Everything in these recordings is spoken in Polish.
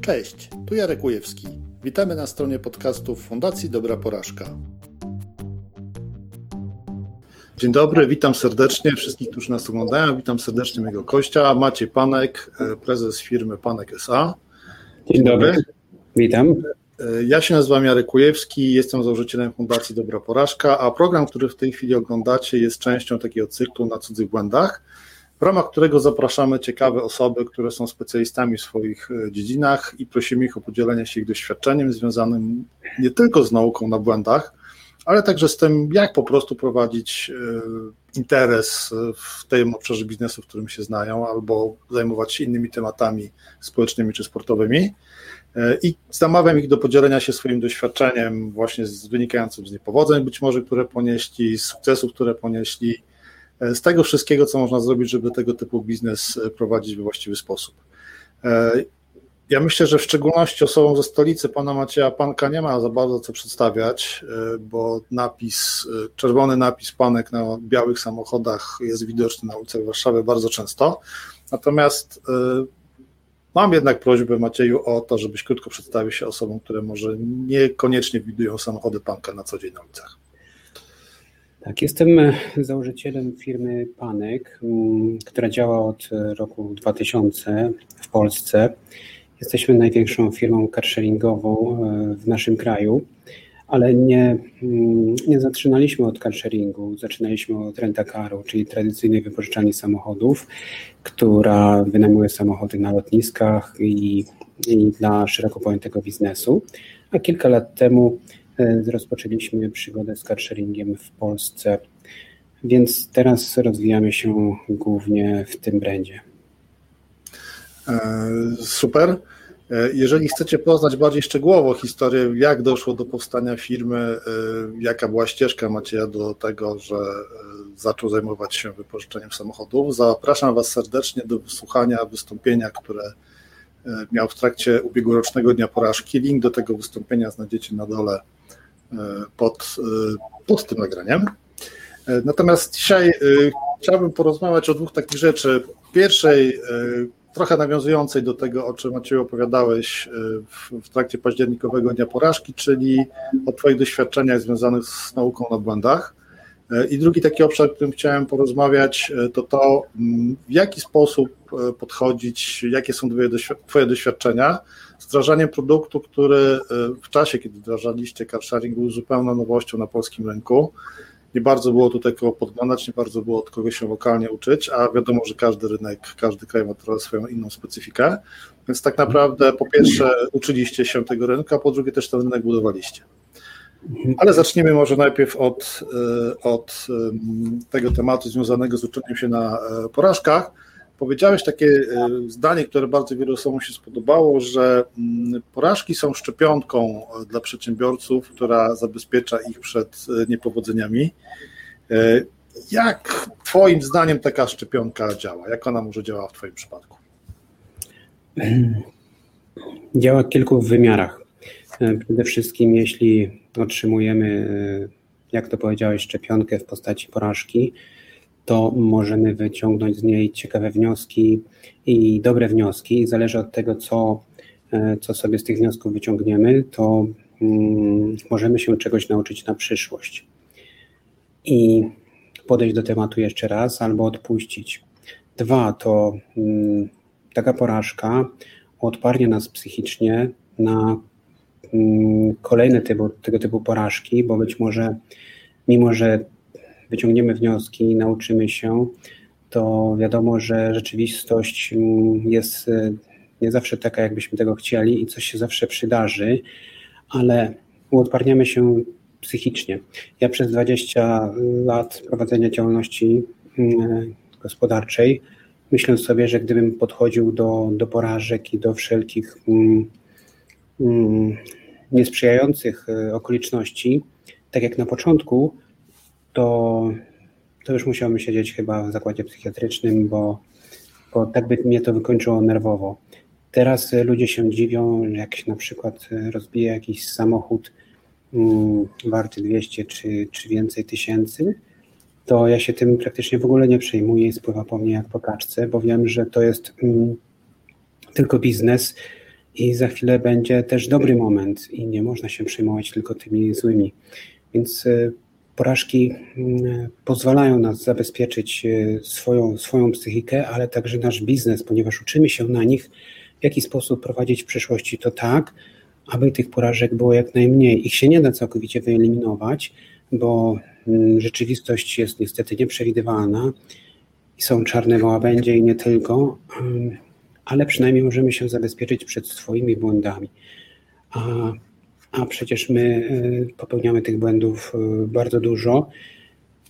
Cześć, tu Jarek Ujewski. Witamy na stronie podcastów Fundacji Dobra Porażka. Dzień dobry, witam serdecznie wszystkich, którzy nas oglądają. Witam serdecznie mojego kościa, Maciej Panek, e, prezes firmy Panek SA. Dzień, Dzień dobry. dobry. Witam. E, ja się nazywam Jarek Kujewski, jestem założycielem Fundacji Dobra Porażka, a program, który w tej chwili oglądacie, jest częścią takiego cyklu na cudzych błędach w ramach którego zapraszamy ciekawe osoby, które są specjalistami w swoich e, dziedzinach i prosimy ich o podzielenie się ich doświadczeniem związanym nie tylko z nauką na błędach, ale także z tym, jak po prostu prowadzić e, interes w tym obszarze biznesu, w którym się znają, albo zajmować się innymi tematami społecznymi czy sportowymi. E, I zamawiam ich do podzielenia się swoim doświadczeniem, właśnie z, wynikającym z niepowodzeń, być może, które ponieśli, z sukcesów, które ponieśli, E, z tego wszystkiego, co można zrobić, żeby tego typu biznes e, prowadzić we właściwy sposób. E, ja myślę, że w szczególności osobom ze stolicy pana Macieja Panka nie ma za bardzo co przedstawiać, bo napis, czerwony napis panek na białych samochodach jest widoczny na ulicach Warszawy bardzo często. Natomiast mam jednak prośbę Macieju o to, żebyś krótko przedstawił się osobom, które może niekoniecznie widują samochody panka na co dzień na ulicach. Tak, jestem e, założycielem firmy Panek, mm, która działa od e, roku 2000 w Polsce. Jesteśmy największą firmą carsharingową e, w naszym kraju, ale nie, mm, nie zaczynaliśmy od carsharingu, zaczynaliśmy od rentakaru, czyli tradycyjnej wypożyczalni samochodów, która wynajmuje samochody na lotniskach i, i dla szeroko pojętego biznesu. A kilka lat temu rozpoczęliśmy przygodę z carsharingiem w Polsce, więc teraz rozwijamy się głównie w tym brandzie. E, super. E, jeżeli chcecie poznać bardziej szczegółowo historię, jak doszło do powstania firmy, jaka była ścieżka Macieja do tego, że zaczął zajmować się wypożyczeniem samochodów, zapraszam Was serdecznie do wysłuchania wystąpienia, które miał w trakcie ubiegłorocznego Dnia Porażki. Link do tego wystąpienia znajdziecie na dole E, pod, e, pod tym nagraniem. E, natomiast dzisiaj chciałbym porozmawiać o dwóch takich rzeczy. Pierwszej, trochę nawiązującej do tego, o czym Maciej opowiadałeś w, w trakcie październikowego Dnia Porażki, czyli o Twoich doświadczeniach związanych z nauką na błędach. I drugi taki obszar, o którym chciałem porozmawiać, to to, mm, w jaki sposób podchodzić, jakie są Twoje doświadczenia z wdrażaniem produktu, który e, w czasie, kiedy wdrażaliście carsharing, był zupełną nowością na polskim rynku. Nie bardzo było tutaj kogo podglądać, nie bardzo było od kogo się lokalnie uczyć, a wiadomo, że każdy rynek, każdy kraj ma trochę swoją inną specyfikę. Więc tak naprawdę po pierwsze uczyliście się tego rynku, a po drugie też ten rynek budowaliście. Ale zacznijmy może najpierw od, e, od tego tematu związanego z uczeniem się na e, porażkach Powiedziałeś takie e, zdanie, które bardzo wielu osobom się spodobało, że mm, porażki są szczepionką e, dla przedsiębiorców, która zabezpiecza ich przed e, niepowodzeniami. Jak Twoim zdaniem taka szczepionka działa? Jak ona może działać w Twoim przypadku? Działa w kilku wymiarach. Przede wszystkim, jeśli otrzymujemy, jak to powiedziałeś, szczepionkę w postaci porażki, to możemy wyciągnąć z niej ciekawe wnioski i dobre wnioski. Zależy od tego, co, e, co sobie z tych wniosków wyciągniemy, to mm, możemy się czegoś nauczyć na przyszłość. I podejść do tematu jeszcze raz albo odpuścić. Dwa to mm, taka porażka odparnie nas psychicznie na mm, kolejne typu, tego typu porażki, bo być może, mimo że wyciągniemy wnioski, nauczymy się, to wiadomo, że rzeczywistość mm, jest e, nie zawsze taka, jakbyśmy tego chcieli i coś się zawsze przydarzy, ale uodparniamy się psychicznie. Ja przez 20 lat prowadzenia działalności mm, gospodarczej myślę sobie, że gdybym podchodził do, do porażek i do wszelkich mm, niesprzyjających e, okoliczności, tak jak na początku, to, to już musiałbym siedzieć chyba w zakładzie psychiatrycznym, bo, bo tak by mnie to wykończyło nerwowo. Teraz ludzie się dziwią, jak się na przykład rozbije jakiś samochód mm, warty 200 czy, czy więcej tysięcy, to ja się tym praktycznie w ogóle nie przejmuję i spływa po mnie jak po kaczce, bo wiem, że to jest mm, tylko biznes i za chwilę będzie też dobry moment i nie można się przejmować tylko tymi złymi. Więc e, porażki mm, pozwalają nas zabezpieczyć e, swoją, swoją psychikę, ale także nasz biznes, ponieważ uczymy się na nich, w jaki sposób prowadzić w przyszłości to tak, aby tych porażek było jak najmniej. Ich się nie da całkowicie wyeliminować, bo mm, rzeczywistość jest niestety nieprzewidywalna i są czarne łabędzie i nie tylko, mm, ale przynajmniej możemy się zabezpieczyć przed swoimi błędami. A, a przecież my y, popełniamy tych błędów y, bardzo dużo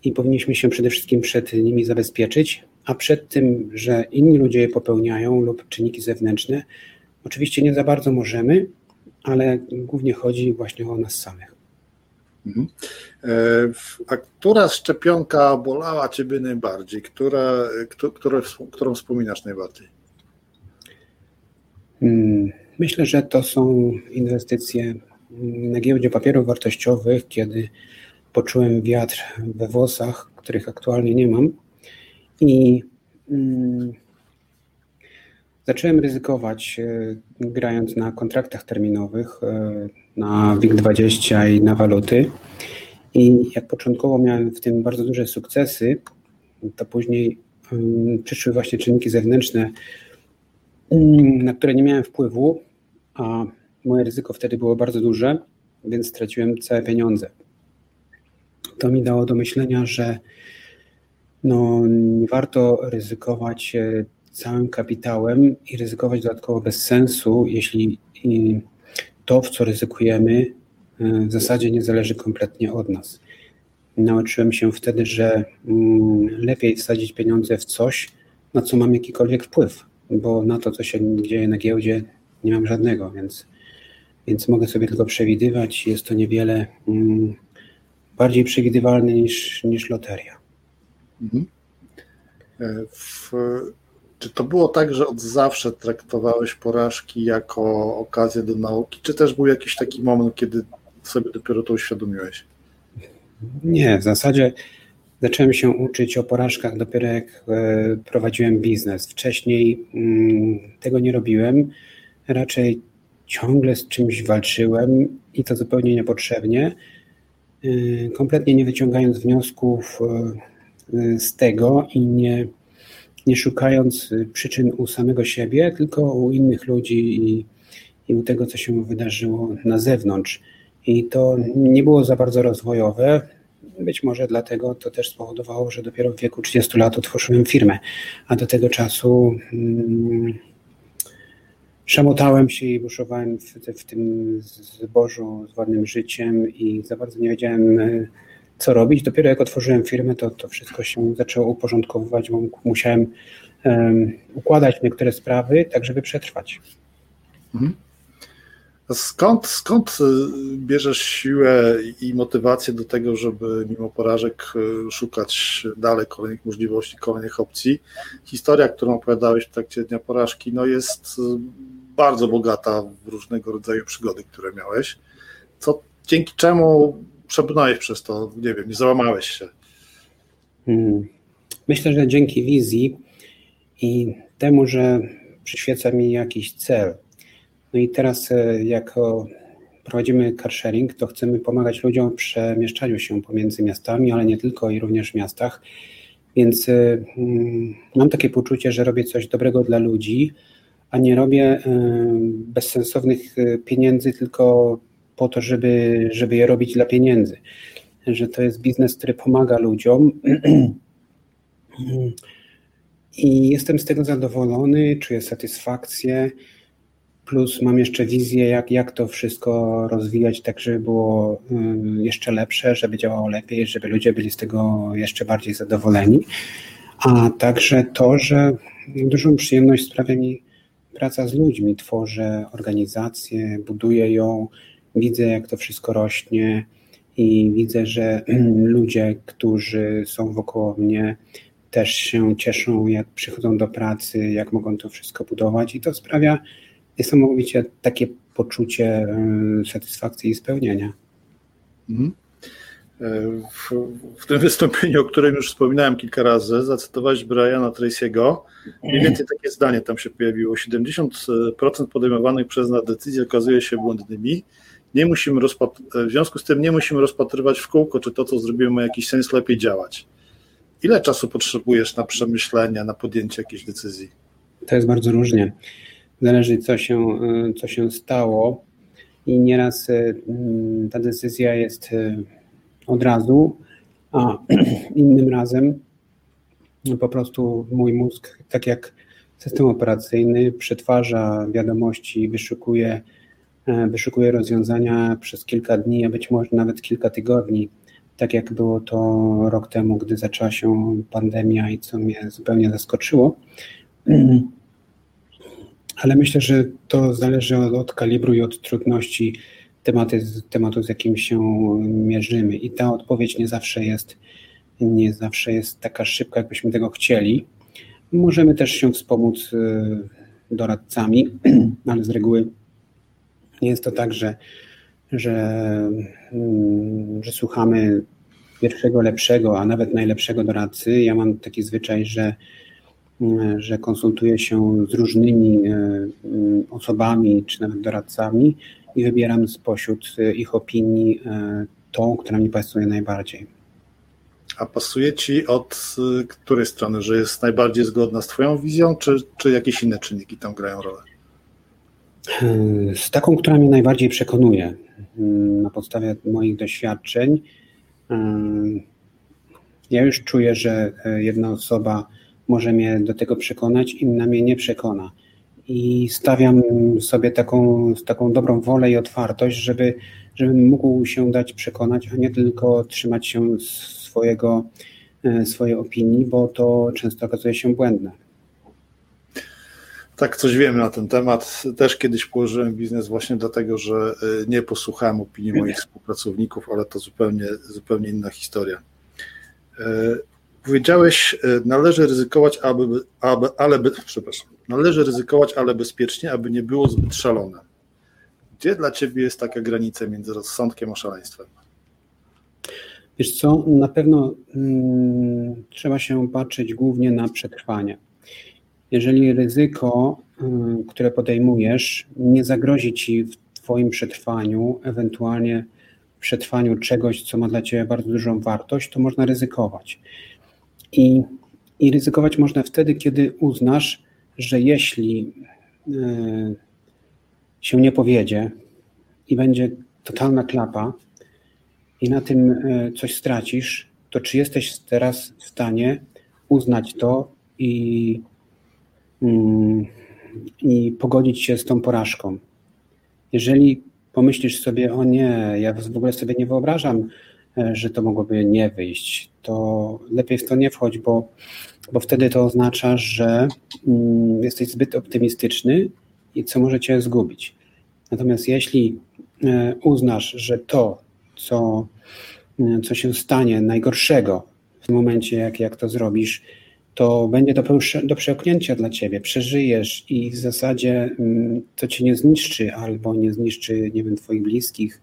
i powinniśmy się przede wszystkim przed nimi zabezpieczyć, a przed tym, że inni ludzie je popełniają lub czynniki zewnętrzne, oczywiście nie za bardzo możemy, ale głównie chodzi właśnie o nas samych. Mhm. E, a która szczepionka bolała Ciebie najbardziej? Która, które, którą wspominasz najbardziej? Hmm, myślę, że to są inwestycje na giełdzie papierów wartościowych, kiedy poczułem wiatr we włosach, których aktualnie nie mam. I mm, zacząłem ryzykować e, grając na kontraktach terminowych e, na WIG20 i na waluty. I jak początkowo miałem w tym bardzo duże sukcesy, to później mm, przyszły właśnie czynniki zewnętrzne, mm, na które nie miałem wpływu, a moje ryzyko wtedy było bardzo duże, więc straciłem całe pieniądze. To mi dało do myślenia, że no, nie warto ryzykować e, całym kapitałem i ryzykować dodatkowo bez sensu, jeśli to, w co ryzykujemy, e, w zasadzie nie zależy kompletnie od nas. Nauczyłem się wtedy, że mm, lepiej wsadzić pieniądze w coś, na co mam jakikolwiek wpływ, bo na to, co się dzieje na giełdzie, nie mam żadnego, więc więc mogę sobie tylko przewidywać. Jest to niewiele mm, bardziej przewidywalne niż, niż loteria. Mhm. E, w, czy to było tak, że od zawsze traktowałeś porażki jako okazję do nauki, czy też był jakiś taki moment, kiedy sobie dopiero to uświadomiłeś? Nie, w zasadzie zacząłem się uczyć o porażkach dopiero jak e, prowadziłem biznes. Wcześniej mm, tego nie robiłem. Raczej ciągle z czymś walczyłem i to zupełnie niepotrzebnie, y, kompletnie nie wyciągając wniosków y, z tego i nie, nie szukając przyczyn u samego siebie, tylko u innych ludzi i, i u tego, co się wydarzyło na zewnątrz. I to nie było za bardzo rozwojowe. Być może dlatego to też spowodowało, że dopiero w wieku 30 lat otworzyłem firmę, a do tego czasu. Hmm, Szamotałem się i buszowałem w, w tym zbożu z ładnym życiem i za bardzo nie wiedziałem, e, co robić. Dopiero jak otworzyłem firmę, to, to wszystko się zaczęło uporządkowywać, bo musiałem um, układać niektóre sprawy, tak żeby przetrwać. Mhm. Skąd, skąd e, bierzesz siłę i motywację do tego, żeby mimo porażek e, szukać dalej kolejnych możliwości, kolejnych opcji? Historia, którą opowiadałeś w trakcie dnia porażki, no jest bardzo bogata w różnego rodzaju przygody, które miałeś, co dzięki czemu przebrnąłeś przez to, nie wiem, nie załamałeś się. Hmm. Myślę, że dzięki wizji i temu, że przyświeca mi jakiś cel. No i teraz e, jako prowadzimy car sharing, to chcemy pomagać ludziom w przemieszczaniu się pomiędzy miastami, ale nie tylko i również w miastach. Więc y, mam takie poczucie, że robię coś dobrego dla ludzi, a nie robię bezsensownych e, pieniędzy tylko po to, żeby, żeby je robić dla pieniędzy. Że to jest biznes, który pomaga ludziom. I jestem z tego zadowolony, czuję satysfakcję. Plus mam jeszcze wizję, jak, jak to wszystko rozwijać, tak żeby było jeszcze lepsze, żeby działało lepiej, żeby ludzie byli z tego jeszcze bardziej zadowoleni. A także to, że dużą przyjemność sprawia mi praca z ludźmi, tworzę organizację, buduję ją, widzę jak to wszystko rośnie i widzę, że ludzie, którzy są wokół mnie, też się cieszą, jak przychodzą do pracy, jak mogą to wszystko budować, i to sprawia niesamowicie takie poczucie e, satysfakcji i spełnienia. Mhm. W, w, tym wystąpieniu, o którym już wspominałem kilka razy, zacytowałeś Briana Tracy'ego. Mniej więcej takie zdanie tam się pojawiło. 70% podejmowanych przez nas decyzji okazuje się błędnymi. Nie musimy w związku z tym nie musimy rozpatrywać w kółko, czy to, co zrobimy, ma jakiś sens lepiej działać. Ile czasu potrzebujesz na przemyślenia, na podjęcie jakiejś decyzji? To jest bardzo różnie. Zależy, co się, co się stało, i nieraz ta decyzja jest od razu, a innym razem po prostu mój mózg, tak jak system operacyjny, przetwarza wiadomości, wyszukuje, e, wyszukuje rozwiązania przez kilka dni, a być może nawet kilka tygodni, tak jak było to rok temu, gdy zaczęła się pandemia i co mnie zupełnie zaskoczyło. Ale myślę, że to zależy od, od kalibru i od trudności tematy, tematu, z jakim się mierzymy. I ta odpowiedź nie zawsze jest, nie zawsze jest taka szybka, jakbyśmy tego chcieli. Możemy też się wspomóc y, doradcami, ale z reguły nie jest to tak, że, że, mm, że słuchamy pierwszego, lepszego, a nawet najlepszego doradcy. Ja mam taki zwyczaj, że, mm, że konsultuję się z różnymi y, y, osobami, czy nawet doradcami i wybieram spośród e, ich opinii e, tą, która mi pasuje najbardziej. A pasuje Ci od e, której strony, że jest najbardziej zgodna z Twoją wizją, czy, czy jakieś inne czynniki tam grają rolę? Z taką, która mnie najbardziej przekonuje mm, na podstawie moich doświadczeń. Ja już czuję, że jedna osoba może mnie do tego przekonać, inna mnie nie przekona i stawiam sobie taką, taką dobrą wolę i otwartość, żeby, żeby mógł się dać przekonać, a nie tylko trzymać się swojego, e, swojej opinii, bo to często okazuje się błędne. Tak, coś wiem na ten temat. Też kiedyś położyłem biznes właśnie dlatego, że e, nie posłuchałem opinii moich współpracowników, ale to zupełnie, zupełnie inna historia. E, powiedziałeś, należy ryzykować, aby, aby, ale, przepraszam, Należy ryzykować, ale bezpiecznie, aby nie było zbyt szalone. Gdzie dla Ciebie jest taka granica między rozsądkiem a szaleństwem? Wiesz co, na pewno hmm, trzeba się patrzeć głównie na przetrwanie. Jeżeli ryzyko, hmm, które podejmujesz, nie zagrozi Ci w Twoim przetrwaniu, ewentualnie przetrwaniu czegoś, co ma dla Ciebie bardzo dużą wartość, to można ryzykować. I, i ryzykować można wtedy, kiedy uznasz, że jeśli e, się nie powiedzie i będzie totalna klapa i na tym e, coś stracisz, to czy jesteś teraz w stanie uznać to i, mm, i pogodzić się z tą porażką? Jeżeli pomyślisz sobie, o nie, ja w ogóle sobie nie wyobrażam, e, że to mogłoby nie wyjść, to lepiej w to nie wchodź, bo bo wtedy to oznacza, że mm, jesteś zbyt optymistyczny i co może cię zgubić. Natomiast jeśli e, uznasz, że to, co, e, co się stanie najgorszego w momencie, jak, jak to zrobisz, to będzie do, do przełknięcia dla ciebie. Przeżyjesz i w zasadzie mm, to cię nie zniszczy albo nie zniszczy, nie wiem, twoich bliskich,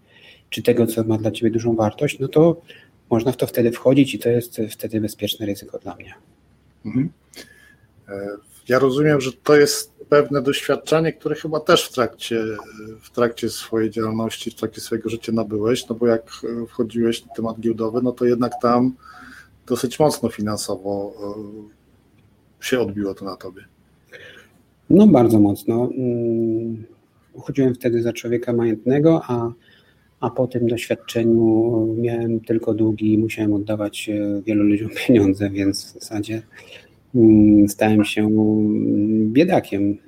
czy tego, co ma dla ciebie dużą wartość, no to można w to wtedy wchodzić i to jest wtedy bezpieczne ryzyko dla mnie. Mhm. E, ja rozumiem, że to jest pewne doświadczenie, które chyba też w trakcie, w trakcie swojej działalności, w trakcie swojego życia nabyłeś, no bo jak wchodziłeś na temat giełdowy, no to jednak tam dosyć mocno finansowo e, się odbiło to na tobie. No bardzo mocno. Mm, uchodziłem wtedy za człowieka majętnego, a, a po tym doświadczeniu miałem tylko długi i musiałem oddawać e, wielu ludziom pieniądze, więc w zasadzie mm, stałem się biedakiem.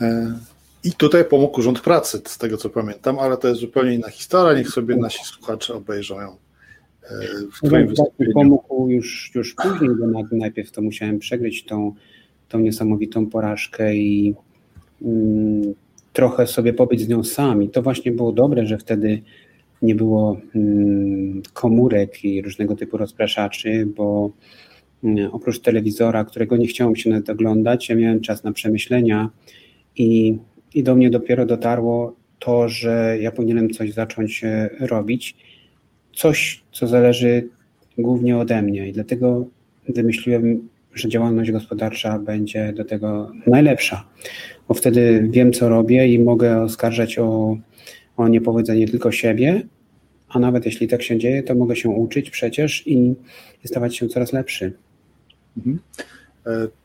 E, I tutaj pomógł Urząd Pracy, z tego co pamiętam, ale to jest zupełnie inna historia. Niech sobie nasi słuchacze obejrzą ją. E, w Twoim wystąpieniu. Pomógł już, już później, bo najpierw to musiałem przegryźć tą, tą niesamowitą porażkę i mm, trochę sobie pobyć z nią sami. To właśnie było dobre, że wtedy nie było mm, komórek i różnego typu rozpraszaczy, bo mm, oprócz telewizora, którego nie chciało mi się nawet oglądać, ja miałem czas na przemyślenia i, i do mnie dopiero dotarło, to, że ja powinienem coś zacząć e, robić, coś, co zależy głównie ode mnie i dlatego wymyśliłem, że działalność gospodarcza będzie do tego najlepsza, bo wtedy wiem, co robię i mogę oskarżać o, o niepowodzenie tylko siebie, a nawet jeśli tak się dzieje, to mogę się uczyć przecież i stawać się coraz lepszy. Mhm.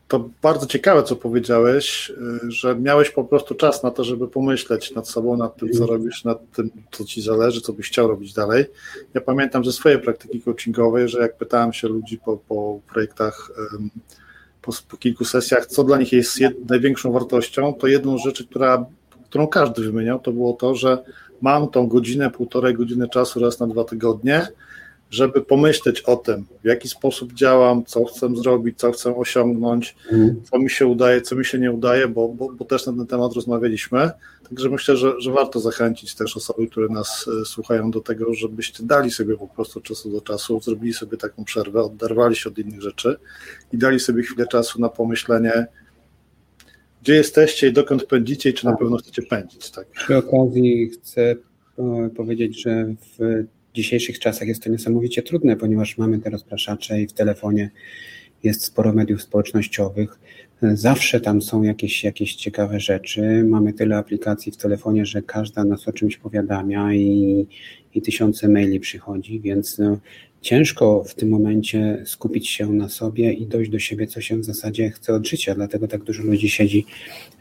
To bardzo ciekawe, co powiedziałeś, e, że miałeś po prostu czas na to, żeby pomyśleć nad sobą, nad tym, co robisz, nad tym, co ci zależy, co byś chciał robić dalej. Ja pamiętam ze swojej praktyki coachingowej, że jak pytałem się ludzi po, po projektach, po, po kilku sesjach, co dla nich jest największą wartością, to jedną rzecz, która, którą każdy wymieniał, to było to, że mam tą godzinę, półtorej godziny czasu raz na dwa tygodnie, żeby pomyśleć o tym, w jaki sposób działam, co chcę zrobić, co chcę osiągnąć, mhm. co mi się udaje, co mi się nie udaje, bo, bo, bo też na ten temat rozmawialiśmy. Także myślę, że, że warto zachęcić też osoby, które nas e, słuchają do tego, żebyście dali sobie po prostu czasu do czasu, zrobili sobie taką przerwę, oderwali się od innych rzeczy i dali sobie chwilę czasu na pomyślenie, gdzie jesteście i dokąd pędzicie i czy na pewno chcecie pędzić. Tak? Przy okazji chcę e, powiedzieć, że w dzisiejszych czasach jest to niesamowicie trudne, ponieważ mamy te rozpraszacze i w telefonie jest sporo mediów społecznościowych. Zawsze tam są jakieś, jakieś ciekawe rzeczy. Mamy tyle aplikacji w telefonie, że każda nas o czymś powiadamia i, i tysiące maili przychodzi, więc no, ciężko w tym momencie skupić się na sobie i dojść do siebie, co się w zasadzie chce od życia. Dlatego tak dużo ludzi siedzi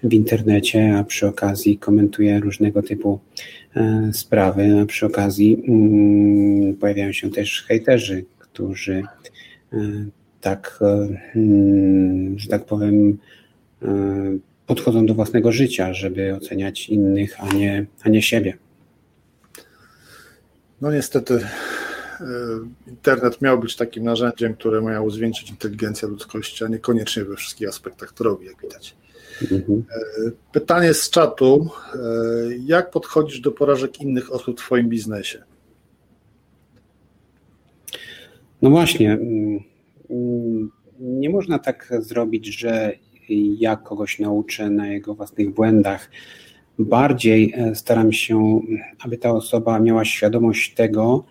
w internecie, a przy okazji komentuje różnego typu e, sprawy, a przy okazji mm, pojawiają się też hejterzy, którzy e, tak, e, mm, że tak powiem, podchodzą do własnego życia, żeby oceniać innych, a nie, a nie siebie. No niestety internet miał być takim narzędziem, które miało zwiększyć inteligencję ludzkości, a niekoniecznie we wszystkich aspektach to robi, jak widać. Mhm. E, pytanie z czatu. E, jak podchodzisz do porażek innych osób w Twoim biznesie? No właśnie. Mm, nie można tak zrobić, że ja kogoś nauczę na jego własnych błędach. Bardziej staram się, aby ta osoba miała świadomość tego,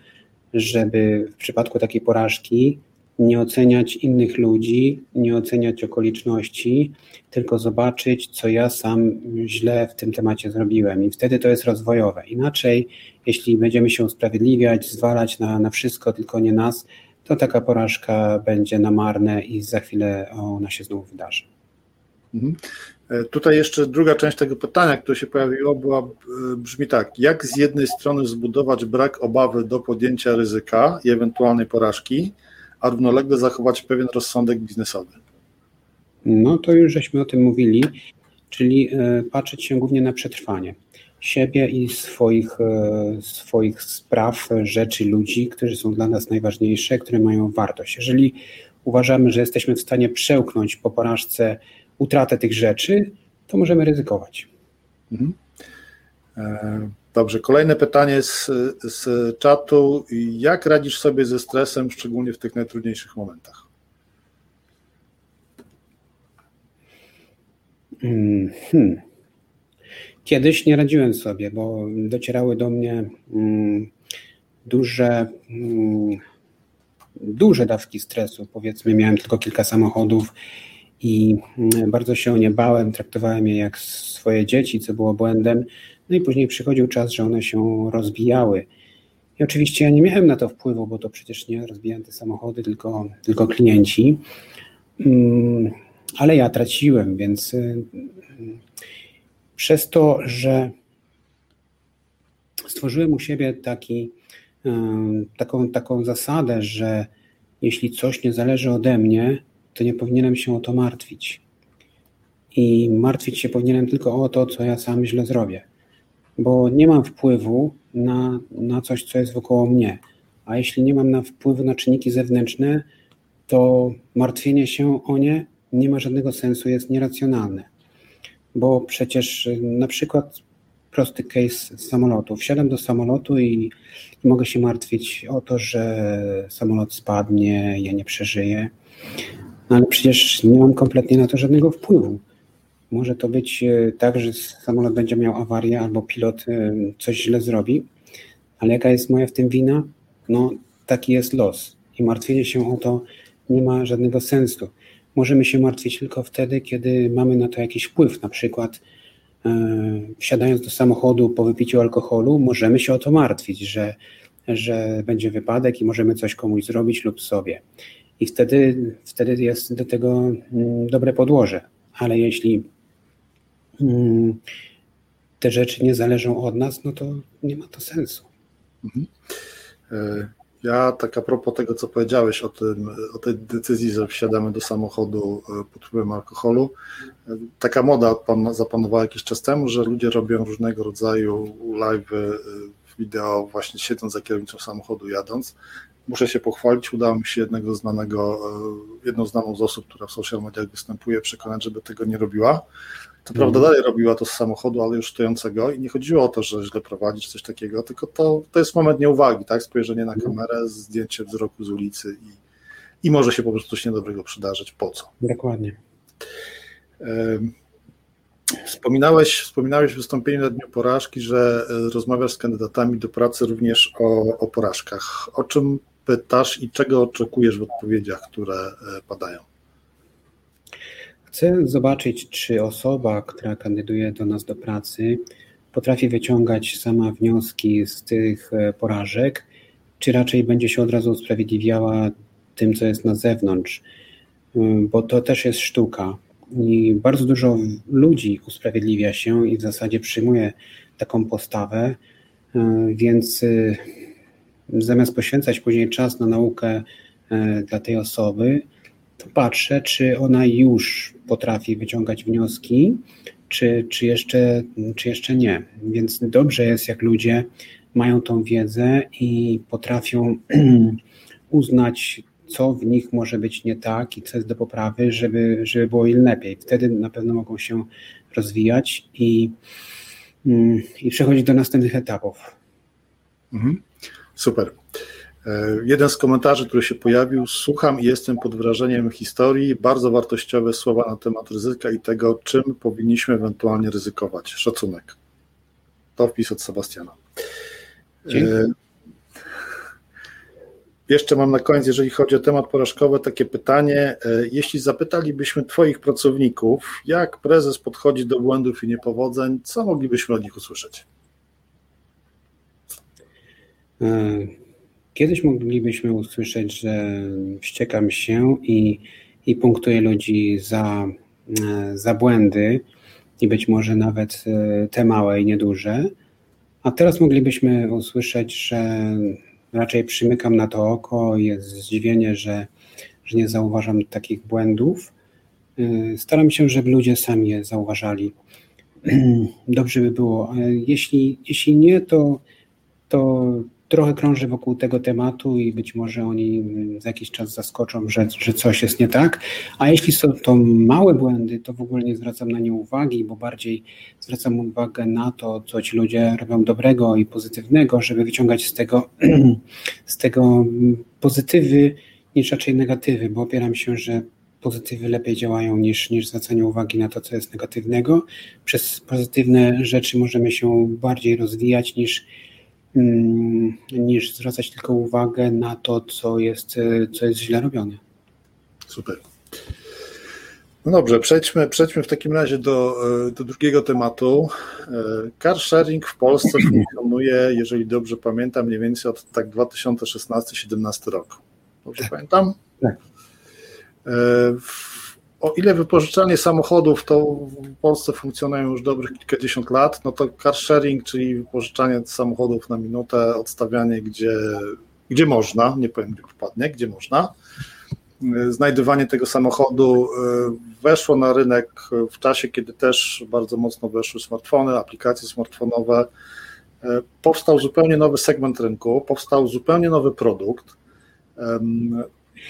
żeby w przypadku takiej porażki nie oceniać innych ludzi, nie oceniać okoliczności, tylko zobaczyć, co ja sam źle w tym temacie zrobiłem. I wtedy to jest rozwojowe. Inaczej, jeśli będziemy się usprawiedliwiać, zwalać na, na wszystko, tylko nie nas, to taka porażka będzie na marne i za chwilę ona się znowu wydarzy. E, tutaj jeszcze druga część tego pytania, które się pojawiło, była, e, brzmi tak. Jak z jednej strony zbudować brak obawy do podjęcia ryzyka i ewentualnej porażki, a równolegle zachować pewien rozsądek biznesowy? No to już żeśmy o tym mówili, czyli e, patrzeć się głównie na przetrwanie siebie i swoich, swoich spraw, rzeczy, ludzi, którzy są dla nas najważniejsze, które mają wartość. Jeżeli uważamy, że jesteśmy w stanie przełknąć po porażce utratę tych rzeczy, to możemy ryzykować. Mhm. E, dobrze, kolejne pytanie z, z czatu. Jak radzisz sobie ze stresem, szczególnie w tych najtrudniejszych momentach? Hmm. Kiedyś nie radziłem sobie, bo docierały do mnie mm, duże, mm, duże dawki stresu. Powiedzmy, miałem tylko kilka samochodów i mm, bardzo się o nie bałem, traktowałem je jak swoje dzieci, co było błędem. No i później przychodził czas, że one się rozbijały. I oczywiście ja nie miałem na to wpływu, bo to przecież nie rozbijałem te samochody, tylko, tylko klienci. Mm, ale ja traciłem, więc y, przez to, że stworzyłem u siebie taki, y, taką, taką zasadę, że jeśli coś nie zależy ode mnie, to nie powinienem się o to martwić. I martwić się powinienem tylko o to, co ja sam źle zrobię, bo nie mam wpływu na, na coś, co jest wokoło mnie. A jeśli nie mam na wpływu na czynniki zewnętrzne, to martwienie się o nie nie ma żadnego sensu, jest nieracjonalne. Bo przecież na przykład prosty case samolotu. Wsiadam do samolotu i mogę się martwić o to, że samolot spadnie, ja nie przeżyję. Ale przecież nie mam kompletnie na to żadnego wpływu. Może to być e, tak, że samolot będzie miał awarię albo pilot e, coś źle zrobi, ale jaka jest moja w tym wina? No, taki jest los i martwienie się o to nie ma żadnego sensu. Możemy się martwić tylko wtedy, kiedy mamy na to jakiś wpływ, na przykład e, wsiadając do samochodu po wypiciu alkoholu, możemy się o to martwić, że, że będzie wypadek i możemy coś komuś zrobić lub sobie. I wtedy, wtedy jest do tego mm, dobre podłoże. Ale jeśli mm, te rzeczy nie zależą od nas, no to nie ma to sensu. Mhm. E, ja tak a propos tego, co powiedziałeś o, tym, o tej decyzji, że wsiadamy do samochodu e, pod wpływem alkoholu. E, taka moda zapanowała jakiś czas temu, że ludzie robią różnego rodzaju live, wideo właśnie siedząc za kierownicą samochodu jadąc. Muszę się pochwalić, udało mi się jednego znanego, jedną znaną z osób, która w social mediach występuje, przekonać, żeby tego nie robiła. To mhm. prawda, dalej robiła to z samochodu, ale już stojącego i nie chodziło o to, że źle prowadzić coś takiego, tylko to, to jest moment nieuwagi, tak? Spojrzenie na mhm. kamerę, zdjęcie wzroku z ulicy i, i może się po prostu coś niedobrego przydarzyć. Po co? Dokładnie. Wspominałeś, wspominałeś w wystąpieniu na Dniu Porażki, że e, rozmawiasz z kandydatami do pracy również o, o porażkach. O czym pytasz i czego oczekujesz w odpowiedziach, które e, padają? Chcę zobaczyć, czy osoba, która kandyduje do nas do pracy, potrafi wyciągać sama wnioski z tych e, porażek, czy raczej będzie się od razu usprawiedliwiała tym, co jest na zewnątrz, bo to też jest sztuka. I bardzo dużo ludzi usprawiedliwia się i w zasadzie przyjmuje taką postawę, e, więc zamiast poświęcać później czas na naukę dla tej osoby, to patrzę, czy ona już potrafi wyciągać wnioski, czy, czy, jeszcze, czy jeszcze nie. Więc dobrze jest, jak ludzie mają tą wiedzę i potrafią uznać, co w nich może być nie tak i co jest do poprawy, żeby, żeby było im lepiej. Wtedy na pewno mogą się rozwijać i, mm, i przechodzić do następnych etapów. Mhm. Super. E, jeden z komentarzy, który się pojawił, słucham i jestem pod wrażeniem historii, bardzo wartościowe słowa na temat ryzyka i tego, czym powinniśmy ewentualnie ryzykować. Szacunek. To wpis od Sebastiana. E, jeszcze mam na koniec, jeżeli chodzi o temat porażkowy, takie pytanie. E, jeśli zapytalibyśmy Twoich pracowników, jak prezes podchodzi do błędów i niepowodzeń, co moglibyśmy od nich usłyszeć? Kiedyś moglibyśmy usłyszeć, że wściekam się i, i punktuję ludzi za, e, za błędy i być może nawet e, te małe i nieduże. A teraz moglibyśmy usłyszeć, że raczej przymykam na to oko, jest zdziwienie, że, że nie zauważam takich błędów. Staram się, żeby ludzie sami je zauważali. Dobrze by było. Jeśli, jeśli nie, to, to trochę krąży wokół tego tematu i być może oni za jakiś czas zaskoczą, że, że coś jest nie tak. A jeśli są to małe błędy, to w ogóle nie zwracam na nie uwagi, bo bardziej zwracam uwagę na to, co ci ludzie robią dobrego i pozytywnego, żeby wyciągać z tego, z tego pozytywy niż raczej negatywy, bo opieram się, że pozytywy lepiej działają niż, niż zwracanie uwagi na to, co jest negatywnego. Przez pozytywne rzeczy możemy się bardziej rozwijać niż Mm, niż zwracać tylko uwagę na to, co jest, co jest źle robione. Super. No dobrze, przejdźmy, przejdźmy w takim razie do, do drugiego tematu. Car sharing w Polsce funkcjonuje, jeżeli dobrze pamiętam, mniej więcej od tak 2016-17 roku. Dobrze tak. pamiętam? Tak. W o ile wypożyczanie samochodów to w Polsce funkcjonuje już dobrych kilkadziesiąt lat, no to car sharing, czyli wypożyczanie samochodów na minutę, odstawianie gdzie, gdzie można, nie powiem gdzie wpadnie, gdzie można. Znajdywanie tego samochodu e, weszło na rynek w czasie, kiedy też bardzo mocno weszły smartfony, aplikacje smartfonowe. E, powstał zupełnie nowy segment rynku, powstał zupełnie nowy produkt.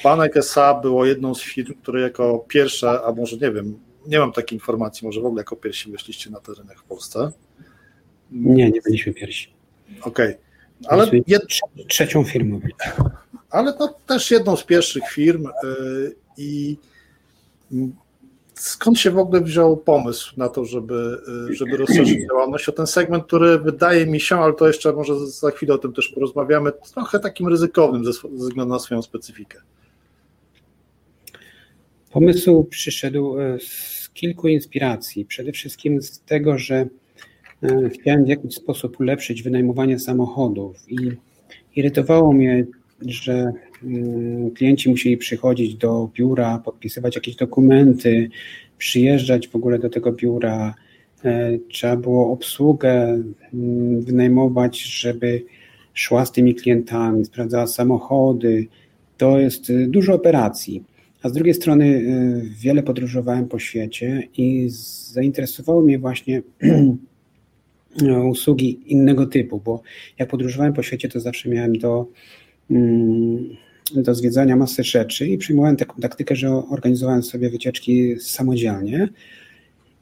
Banek SA było jedną z firm, które jako pierwsze, a może nie wiem, nie mam takiej informacji, może w ogóle jako pierwsi weszliście na ten rynek w Polsce. Nie, nie byliśmy pierwsi. Okej. Okay. Ale jed... trzecią firmą. Ale to też jedną z pierwszych firm y, i skąd się w ogóle wziął pomysł na to, żeby, żeby rozszerzyć działalność o ten segment, który wydaje mi się, ale to jeszcze może za chwilę o tym też porozmawiamy, trochę takim ryzykownym ze, ze względu na swoją specyfikę? Pomysł przyszedł e, z kilku inspiracji. Przede wszystkim z tego, że e, chciałem w jakiś sposób ulepszyć wynajmowanie samochodów i irytowało mnie, że klienci musieli przychodzić do biura, podpisywać jakieś dokumenty, przyjeżdżać w ogóle do tego biura. E, trzeba było obsługę mm, wynajmować, żeby szła z tymi klientami, sprawdzała samochody. To jest dużo operacji. A z drugiej strony y, wiele podróżowałem po świecie i zainteresowały mnie właśnie usługi innego typu, bo jak podróżowałem po świecie, to zawsze miałem do, mm, do zwiedzania masę rzeczy i przyjmowałem taką taktykę, że organizowałem sobie wycieczki samodzielnie.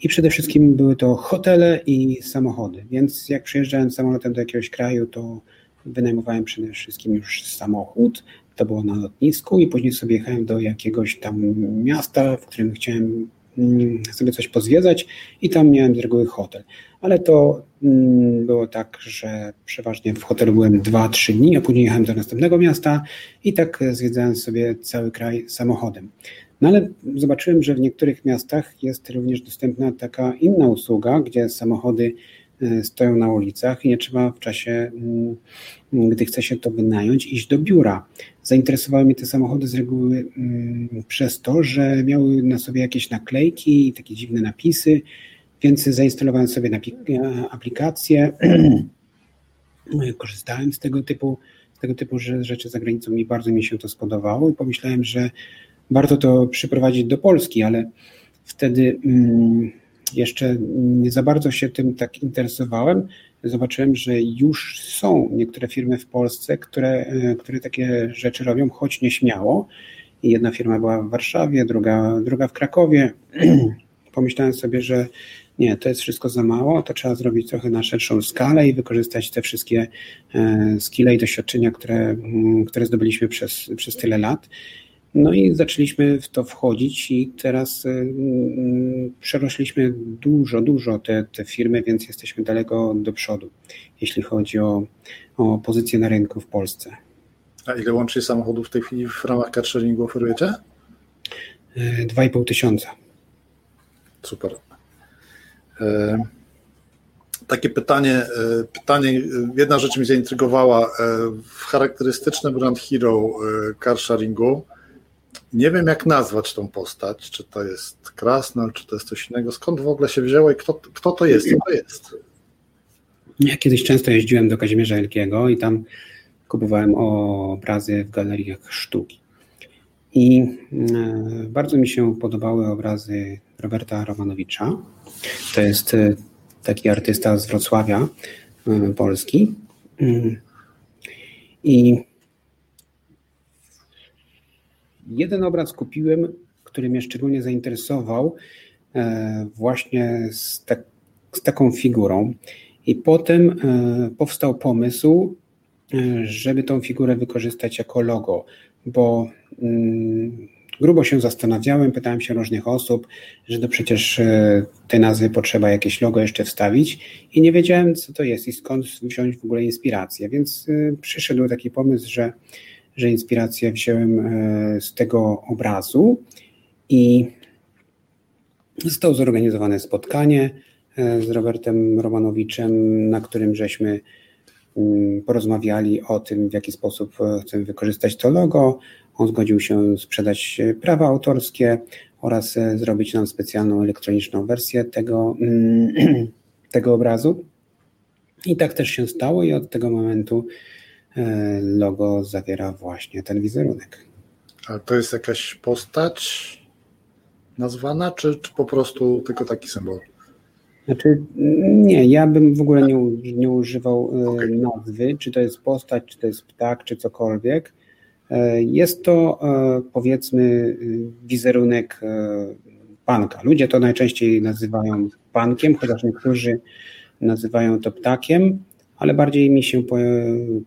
I przede wszystkim były to hotele i samochody. Więc jak przyjeżdżałem samolotem do jakiegoś kraju, to wynajmowałem przede wszystkim już samochód, to było na lotnisku i później sobie jechałem do jakiegoś tam miasta, w którym chciałem sobie coś pozwiedzać i tam miałem z reguły hotel. Ale to mm, było tak, że przeważnie w hotelu byłem 2-3 dni, a później jechałem do następnego miasta i tak zwiedzałem sobie cały kraj samochodem. No ale zobaczyłem, że w niektórych miastach jest również dostępna taka inna usługa, gdzie samochody stoją na ulicach i nie trzeba w czasie, mm, gdy chce się to wynająć, iść do biura. Zainteresowały mnie te samochody z reguły mm, przez to, że miały na sobie jakieś naklejki i takie dziwne napisy, więc zainstalowałem sobie aplikację, korzystałem z tego typu, z tego typu rzeczy za granicą i bardzo mi się to spodobało i pomyślałem, że warto to przyprowadzić do Polski, ale wtedy mm, jeszcze nie za bardzo się tym tak interesowałem, zobaczyłem, że już są niektóre firmy w Polsce, które, e, które takie rzeczy robią, choć nieśmiało. I jedna firma była w Warszawie, druga, druga w Krakowie. Pomyślałem sobie, że nie, to jest wszystko za mało, to trzeba zrobić trochę na szerszą skalę i wykorzystać te wszystkie e, skille i doświadczenia, które, które zdobyliśmy przez, przez tyle lat. No i zaczęliśmy w to wchodzić i teraz y, y, przerośliśmy dużo, dużo te, te firmy, więc jesteśmy daleko do przodu, jeśli chodzi o, o pozycję na rynku w Polsce. A ile łącznie samochodów w tej chwili w ramach carsharingu oferujecie? 2,5 y, tysiąca. Super. Takie pytanie, pytanie, jedna rzecz mi zaintrygowała. W charakterystycznym Brand Hero carsharingu nie wiem, jak nazwać tą postać. Czy to jest Krasnal, czy to jest coś innego. Skąd w ogóle się wzięło i kto, kto to jest? Co to jest? Ja kiedyś często jeździłem do Kazimierza Wielkiego i tam kupowałem obrazy w galeriach sztuki. I e, bardzo mi się podobały obrazy Roberta Romanowicza. To jest e, taki artysta z Wrocławia, e, Polski. Mm. I Jeden obraz kupiłem, który mnie szczególnie zainteresował, e, właśnie z, tak, z taką figurą. I potem e, powstał pomysł, e, żeby tą figurę wykorzystać jako logo, bo mm, grubo się zastanawiałem, pytałem się różnych osób, że to przecież tej nazwy potrzeba jakieś logo jeszcze wstawić i nie wiedziałem, co to jest i skąd wziąć w ogóle inspirację. Więc przyszedł taki pomysł, że że inspirację wziąłem e, z tego obrazu i zostało zorganizowane spotkanie e, z Robertem Romanowiczem, na którym żeśmy mm, porozmawiali o tym, w jaki sposób e, chcemy wykorzystać to logo. On zgodził się sprzedać prawa autorskie oraz zrobić nam specjalną elektroniczną wersję tego, mm, tego obrazu. I tak też się stało i od tego momentu E, logo zawiera właśnie ten wizerunek. Ale to jest jakaś postać nazwana, czy, czy po prostu tylko taki symbol? Znaczy, nie, ja bym w ogóle nie, nie używał e, okay. nazwy, czy to jest postać, czy to jest ptak, czy cokolwiek. E, jest to powiedzmy wizerunek panka. Ludzie to najczęściej nazywają pankiem, chociaż niektórzy nazywają to ptakiem ale bardziej mi się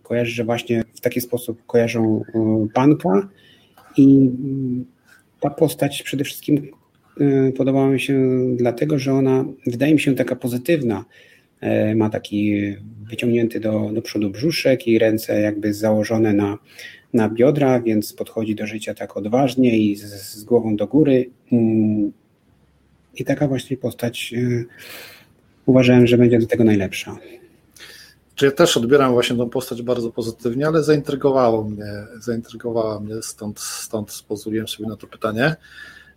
kojarzy, że właśnie w taki sposób kojarzą panka i ta postać przede wszystkim podobała mi się dlatego, że ona wydaje mi się taka pozytywna. Ma taki wyciągnięty do, do przodu brzuszek i ręce jakby założone na, na biodra, więc podchodzi do życia tak odważnie i z, z głową do góry. I taka właśnie postać uważałem, że będzie do tego najlepsza. Czy ja też odbieram właśnie tą postać bardzo pozytywnie, ale zaintrygowało mnie, zaintrygowała mnie, stąd, stąd pozwoliłem sobie na to pytanie.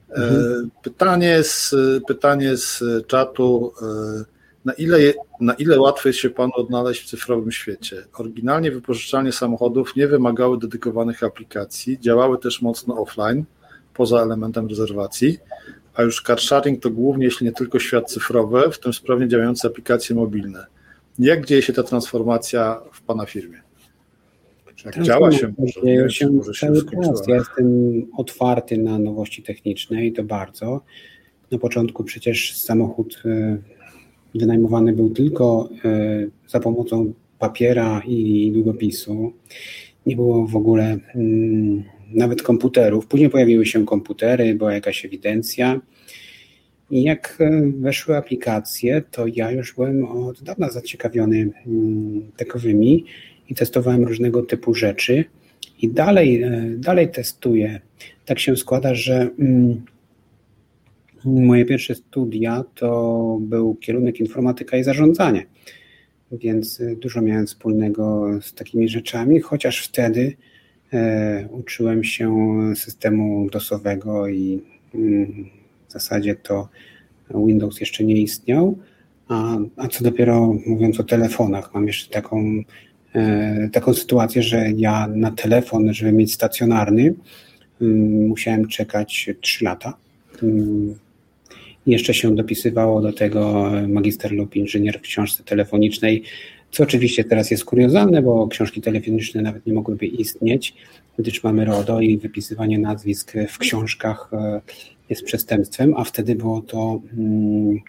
E, mhm. Pytanie, z, pytanie z czatu. E, na ile, na ile łatwo jest się Panu odnaleźć w cyfrowym świecie? Oryginalnie wypożyczalnie samochodów nie wymagały dedykowanych aplikacji, działały też mocno offline, poza elementem rezerwacji, a już car sharing to głównie, jeśli nie tylko świat cyfrowy, w tym sprawnie działające aplikacje mobilne. Jak dzieje się ta transformacja w Pana firmie? Jak działa się, może, dzieje się, może się cały czas. Ja jestem otwarty na nowości techniczne i to bardzo. Na początku przecież samochód e, wynajmowany był tylko e, za pomocą papiera i długopisu. Nie było w ogóle mm, nawet komputerów. Później pojawiły się komputery, była jakaś ewidencja. I jak e, weszły aplikacje, to ja już byłem od dawna zaciekawiony mm, takowymi i testowałem różnego typu rzeczy. I dalej, e, dalej testuję. Tak się składa, że mm, moje pierwsze studia to był kierunek informatyka i zarządzanie, więc e, dużo miałem wspólnego z takimi rzeczami, chociaż wtedy uczyłem się systemu DOSowego i mm, w zasadzie to Windows jeszcze nie istniał, a, a co dopiero mówiąc o telefonach, mam jeszcze taką, e, taką sytuację, że ja na telefon, żeby mieć stacjonarny, mm, musiałem czekać 3 lata. Mm, jeszcze się dopisywało do tego magister lub inżynier w książce telefonicznej, co oczywiście teraz jest kuriozalne, bo książki telefoniczne nawet nie mogłyby istnieć, gdyż mamy RODO i wypisywanie nazwisk w książkach e, jest przestępstwem, a wtedy było to mm,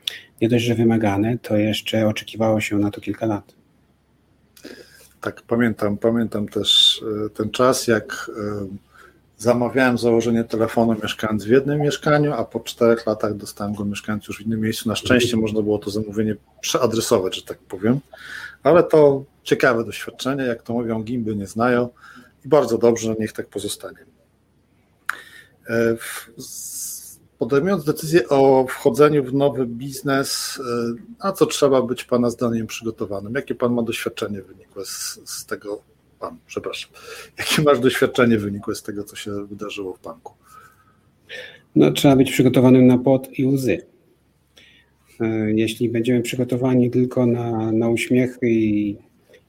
nie dość, że wymagane, to jeszcze oczekiwało się na to kilka lat. Tak, pamiętam, pamiętam też e, ten czas, jak e, zamawiałem założenie telefonu mieszkając w jednym mieszkaniu, a po czterech latach dostałem go mieszkając już w innym miejscu. Na szczęście można było to zamówienie przeadresować, że tak powiem, ale to ciekawe doświadczenie, jak to mówią, gimby nie znają i bardzo dobrze, niech tak pozostanie. E, podejmując decyzję o wchodzeniu w nowy biznes, na co trzeba być Pana zdaniem przygotowanym? Jakie Pan ma doświadczenie wynikłe z, z tego, Pan, przepraszam, jakie masz doświadczenie wynikłe z tego, co się wydarzyło w banku? No, trzeba być przygotowanym na pot i łzy. E, jeśli będziemy przygotowani tylko na, na uśmiech i,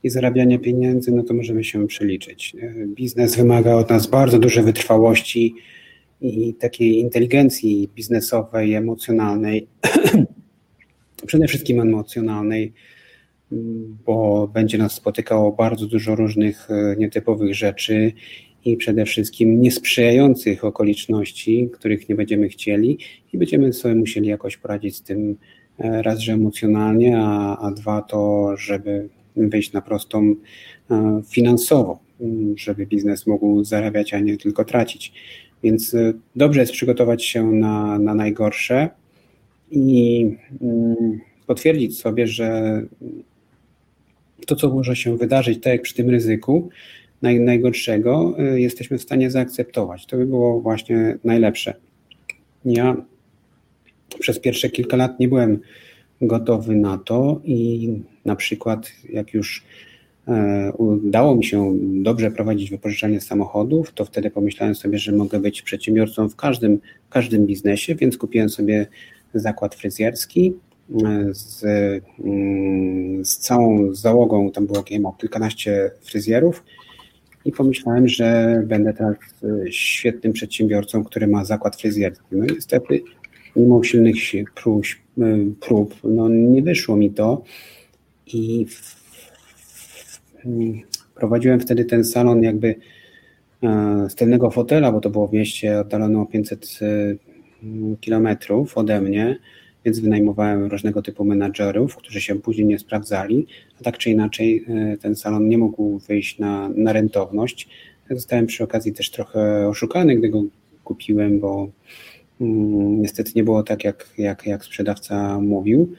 i zarabianie pieniędzy, no to możemy się przeliczyć. E, biznes wymaga od nas bardzo dużej wytrwałości i takiej inteligencji biznesowej, emocjonalnej, przede wszystkim emocjonalnej, bo będzie nas spotykało bardzo dużo różnych e, nietypowych rzeczy i przede wszystkim niesprzyjających okoliczności, których nie będziemy chcieli i będziemy sobie musieli jakoś poradzić z tym e, raz, że emocjonalnie, a, a dwa to, żeby wyjść na prostą e, finansowo, żeby biznes mógł zarabiać, a nie tylko tracić. Więc y, dobrze jest przygotować się na, na najgorsze i mm, potwierdzić sobie, że to, co może się wydarzyć, tak jak przy tym ryzyku naj, najgorszego, y, jesteśmy w stanie zaakceptować. To by było właśnie najlepsze. Ja przez pierwsze kilka lat nie byłem gotowy na to i na przykład jak już udało mi się dobrze prowadzić wypożyczalnię samochodów, to wtedy pomyślałem sobie, że mogę być przedsiębiorcą w każdym, w każdym biznesie, więc kupiłem sobie zakład fryzjerski e, z, mm, z całą załogą, tam było wiem, kilkanaście fryzjerów i pomyślałem, że będę teraz e, świetnym przedsiębiorcą, który ma zakład fryzjerski. No niestety, mimo silnych prób, prób no nie wyszło mi to i w Prowadziłem wtedy ten salon jakby e, z tylnego fotela, bo to było w mieście oddalone o 500 e, kilometrów ode mnie, więc wynajmowałem różnego typu menadżerów, którzy się później nie sprawdzali, a tak czy inaczej e, ten salon nie mógł wyjść na, na rentowność. Zostałem przy okazji też trochę oszukany, gdy go kupiłem, bo Mm, niestety nie było tak, jak, jak, jak sprzedawca mówił,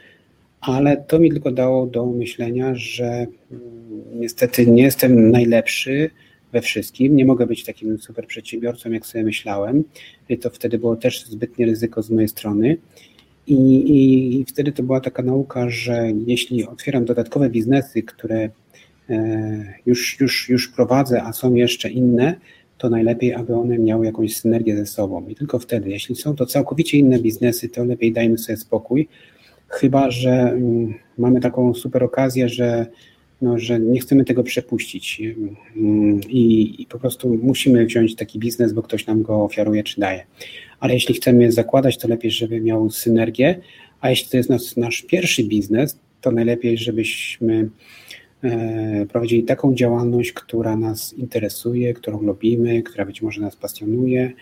ale to mi tylko dało do myślenia, że mm, niestety nie jestem najlepszy we wszystkim, nie mogę być takim super przedsiębiorcą, jak sobie myślałem. To wtedy było też zbytnie ryzyko z mojej strony. I, i, I wtedy to była taka nauka, że jeśli otwieram dodatkowe biznesy, które e, już, już, już prowadzę, a są jeszcze inne, to najlepiej, aby one miały jakąś synergię ze sobą. I tylko wtedy, jeśli są to całkowicie inne biznesy, to lepiej dajmy sobie spokój. Chyba, że mm, mamy taką super okazję, że, no, że nie chcemy tego przepuścić mm, i, i po prostu musimy wziąć taki biznes, bo ktoś nam go ofiaruje czy daje. Ale jeśli chcemy zakładać, to lepiej, żeby miał synergię, a jeśli to jest nasz, nasz pierwszy biznes, to najlepiej, żebyśmy E, prowadzili taką działalność, która nas interesuje, którą lubimy, która być może nas pasjonuje,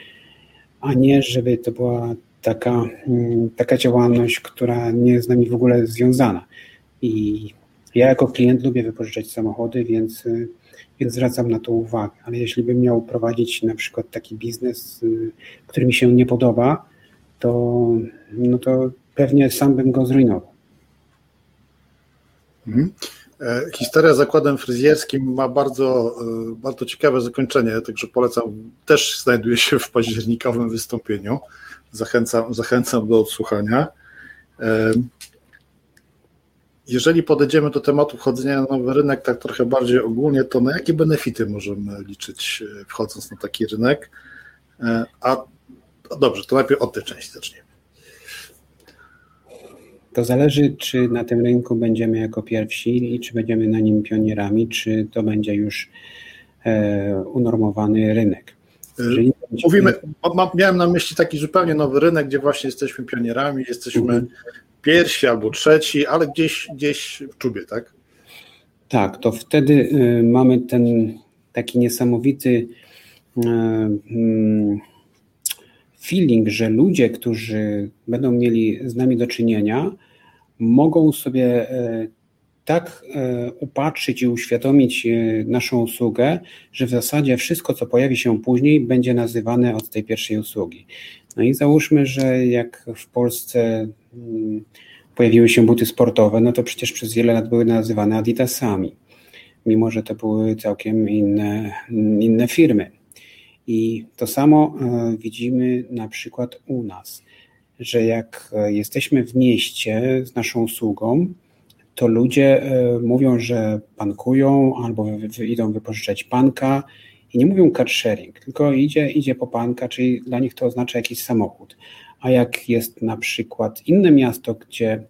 a nie żeby to była taka, mm, taka działalność, która nie jest z nami w ogóle związana. I ja jako klient lubię wypożyczać samochody, więc, więc zwracam na to uwagę. Ale jeśli bym miał prowadzić na przykład taki biznes, y, który mi się nie podoba, to, no to pewnie sam bym go zrujnował. Mhm. E, historia z zakładem fryzjerskim ma bardzo, e, bardzo ciekawe zakończenie, także polecam, też znajduje się w październikowym wystąpieniu. Zachęcam, zachęcam do odsłuchania. E, jeżeli podejdziemy do tematu wchodzenia na nowy rynek tak trochę bardziej ogólnie, to na jakie benefity możemy liczyć wchodząc na taki rynek? A no dobrze, to najpierw od tej części zaczniemy. To zależy, czy na tym rynku będziemy jako pierwsi i czy będziemy na nim pionierami, czy to będzie już e, unormowany rynek. Jeżeli Mówimy, miałem na myśli taki zupełnie nowy rynek, gdzie właśnie jesteśmy pionierami, jesteśmy mhm. pierwsi albo trzeci, ale gdzieś, gdzieś w czubie, tak? Tak, to wtedy y, mamy ten taki niesamowity y, feeling, że ludzie, którzy będą mieli z nami do czynienia, mogą sobie e, tak e, upatrzyć i uświadomić e, naszą usługę, że w zasadzie wszystko, co pojawi się później, będzie nazywane od tej pierwszej usługi. No i załóżmy, że jak w Polsce mm, pojawiły się buty sportowe, no to przecież przez wiele lat były nazywane Adidasami, mimo że to były całkiem inne, inne firmy. I to samo e, widzimy na przykład u nas, że jak e, jesteśmy w mieście z naszą usługą, to ludzie e, mówią, że pankują albo idą wypożyczać panka i nie mówią car sharing, tylko idzie, idzie po panka, czyli dla nich to oznacza jakiś samochód. A jak jest na przykład inne miasto, gdzie,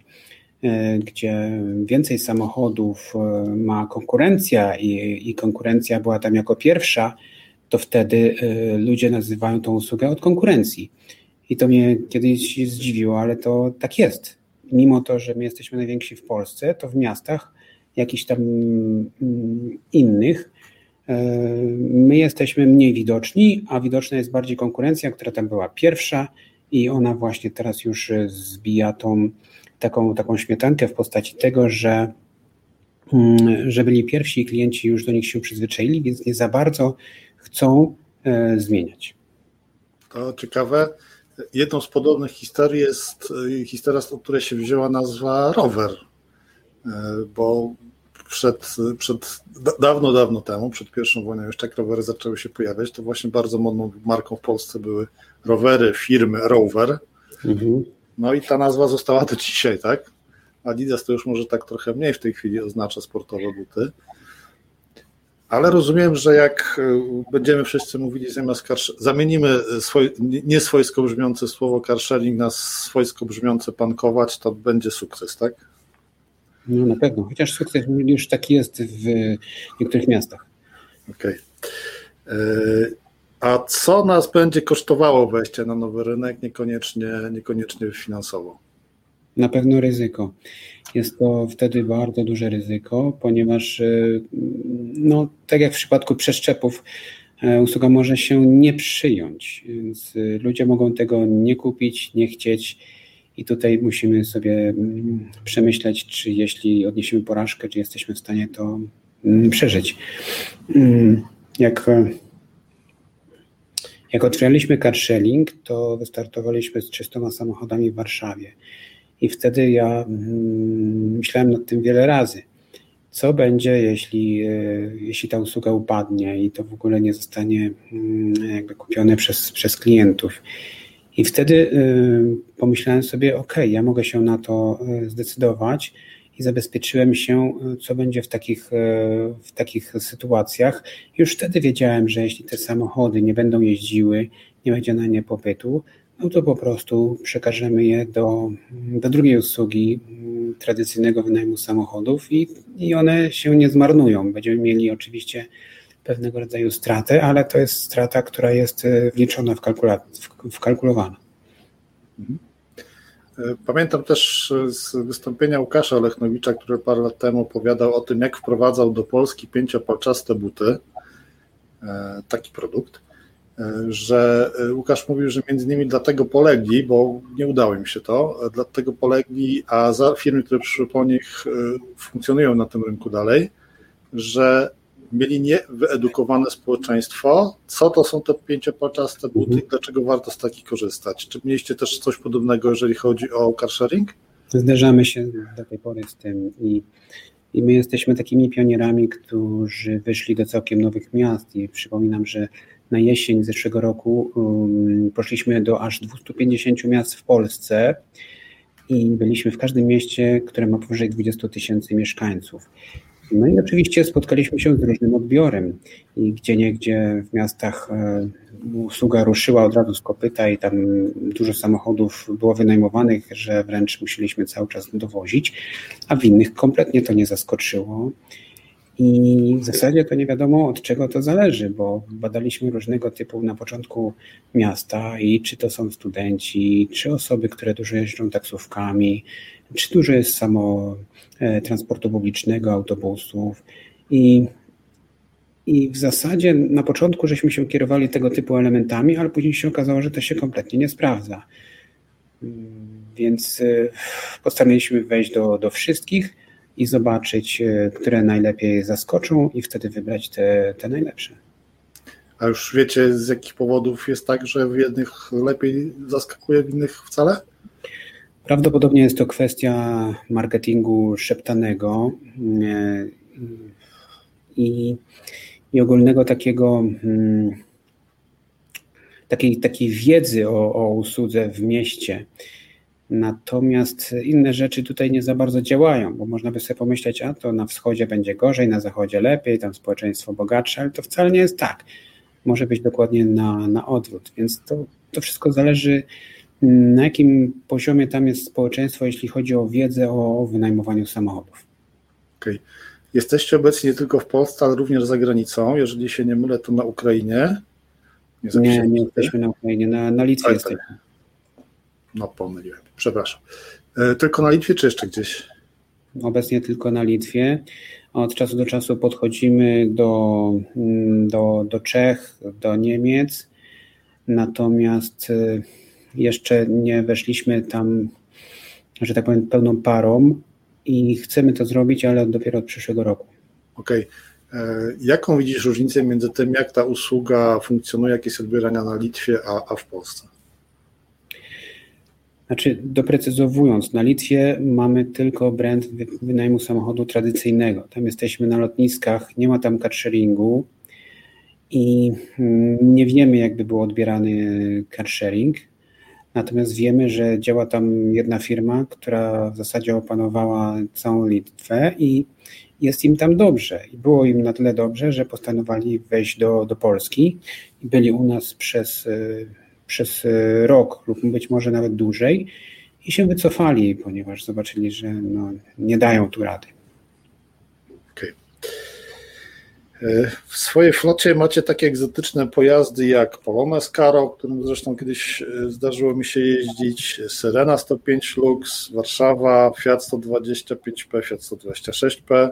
gdzie więcej samochodów ma konkurencja i, i konkurencja była tam jako pierwsza, to wtedy y, ludzie nazywają tą usługę od konkurencji. I to mnie kiedyś zdziwiło, ale to tak jest. Mimo to, że my jesteśmy najwięksi w Polsce, to w miastach jakichś tam mm, innych y, my jesteśmy mniej widoczni, a widoczna jest bardziej konkurencja, która tam była pierwsza i ona właśnie teraz już zbija tą taką, taką śmietankę w postaci tego, że, mm, że byli pierwsi klienci już do nich się przyzwyczaili, więc nie za bardzo chcą e, zmieniać. To ciekawe. Jedną z podobnych historii jest e, historia, z której się wzięła nazwa rower, e, bo przed, przed dawno, dawno temu, przed pierwszą wojną, jeszcze jak rowery zaczęły się pojawiać, to właśnie bardzo modną marką w Polsce były rowery firmy Rover. Mhm. No i ta nazwa została do dzisiaj, tak? Adidas to już może tak trochę mniej w tej chwili oznacza sportowe buty. Ale rozumiem, że jak e, będziemy wszyscy mówili zamiast car, zamienimy swoj, nie swojsko brzmiące słowo carsharing na swojsko brzmiące pankować, to będzie sukces, tak? No na pewno, chociaż sukces już taki jest w niektórych miastach. Okej. Okay. E, a co nas będzie kosztowało wejście na nowy rynek, niekoniecznie, niekoniecznie finansowo? Na pewno ryzyko. Jest to wtedy bardzo duże ryzyko, ponieważ, e, no, tak jak w przypadku przeszczepów, e, usługa może się nie przyjąć, więc e, ludzie mogą tego nie kupić, nie chcieć. I tutaj musimy sobie mm, przemyśleć, czy jeśli odniesiemy porażkę, czy jesteśmy w stanie to mm, przeżyć. Mm, jak, Jak otwieraliśmy car sharing, to wystartowaliśmy z 300 samochodami w Warszawie. I wtedy ja mm, myślałem nad tym wiele razy. Co będzie, jeśli, e, jeśli ta usługa upadnie i to w ogóle nie zostanie mm, jakby kupione przez, przez klientów? I wtedy e, pomyślałem sobie, ok, ja mogę się na to e, zdecydować i zabezpieczyłem się, co będzie w takich, w takich sytuacjach. Już wtedy wiedziałem, że jeśli te samochody nie będą jeździły, nie będzie na nie popytu, no to po prostu przekażemy je do, do drugiej usługi mm, tradycyjnego wynajmu samochodów i, i one się nie zmarnują. Będziemy mieli oczywiście pewnego rodzaju stratę, ale to jest strata, która jest e, wliczona w, kalkula- w, wkalkulowana. Mhm. E, pamiętam też z wystąpienia Łukasza Olechnowicza, który parę lat temu opowiadał o tym, jak wprowadzał do Polski pięciopalczaste buty, e, taki produkt że e, Łukasz mówił, że między innymi dlatego polegli, bo nie udało im się to, e, dlatego polegli, a za firmy, które przyszły po nich, e, funkcjonują na tym rynku dalej, że mieli niewyedukowane społeczeństwo, co to są te pięciopalczaste buty i dlaczego warto z takich korzystać. Czy mieliście też coś podobnego, jeżeli chodzi o car sharing? Zderzamy się do tej pory z tym i, i my jesteśmy takimi pionierami, którzy wyszli do całkiem nowych miast i przypominam, że na jesień zeszłego roku um, poszliśmy do aż 250 miast w Polsce i byliśmy w każdym mieście, które ma powyżej 20 tysięcy mieszkańców. No i oczywiście spotkaliśmy się z różnym odbiorem i gdzie niegdzie w miastach e, usługa ruszyła od razu z kopyta i tam dużo samochodów było wynajmowanych, że wręcz musieliśmy cały czas dowozić, a w innych kompletnie to nie zaskoczyło. I w zasadzie to nie wiadomo od czego to zależy, bo badaliśmy różnego typu na początku miasta i czy to są studenci, czy osoby, które dużo jeżdżą taksówkami, czy dużo jest samo e, transportu publicznego, autobusów. I, I w zasadzie na początku żeśmy się kierowali tego typu elementami, ale później się okazało, że to się kompletnie nie sprawdza. Mm, więc e, postanowiliśmy wejść do, do wszystkich i zobaczyć, e, które najlepiej zaskoczą i wtedy wybrać te, te najlepsze. A już wiecie, z jakich powodów jest tak, że w jednych lepiej zaskakuje, w innych wcale? Prawdopodobnie jest to kwestia marketingu szeptanego e, i, i ogólnego takiego mm, takiej, takiej wiedzy o, o usłudze w mieście. Natomiast inne rzeczy tutaj nie za bardzo działają, bo można by sobie pomyśleć, a to na wschodzie będzie gorzej, na zachodzie lepiej, tam społeczeństwo bogatsze, ale to wcale nie jest tak. Może być dokładnie na, na odwrót, więc to, to wszystko zależy, na jakim poziomie tam jest społeczeństwo, jeśli chodzi o wiedzę o wynajmowaniu samochodów. Okej. Okay. Jesteście obecni nie tylko w Polsce, ale również za granicą. Jeżeli się nie mylę, to na Ukrainie. Nie, nie, nie jesteśmy na Ukrainie, na, na Litwie tak, jesteśmy. No pomyliłem, przepraszam. E, tylko na Litwie czy jeszcze gdzieś? Obecnie tylko na Litwie. Od czasu do czasu podchodzimy do, mm, do, do Czech, do Niemiec, natomiast e, jeszcze nie weszliśmy tam, że tak powiem, pełną parą i chcemy to zrobić, ale dopiero od przyszłego roku. Okej. Okay. E, jaką widzisz różnicę między tym, jak ta usługa funkcjonuje, jak jest odbierana na Litwie, a, a w Polsce? Znaczy, doprecyzowując, na Litwie mamy tylko brand wynajmu samochodu tradycyjnego. Tam jesteśmy na lotniskach, nie ma tam carsharingu i mm, nie wiemy, jakby był odbierany carsharing. Natomiast wiemy, że działa tam jedna firma, która w zasadzie opanowała całą Litwę i jest im tam dobrze. I było im na tyle dobrze, że postanowili wejść do, do Polski i byli u nas przez y, przez e, rok lub być może nawet dłużej i się wycofali, ponieważ zobaczyli, że no, nie dają tu rady. Okay. E, w swojej flocie macie takie egzotyczne pojazdy jak Polones Caro, którym zresztą kiedyś e, zdarzyło mi się jeździć, Serena 105 Lux, Warszawa, Fiat 125P, Fiat 126P,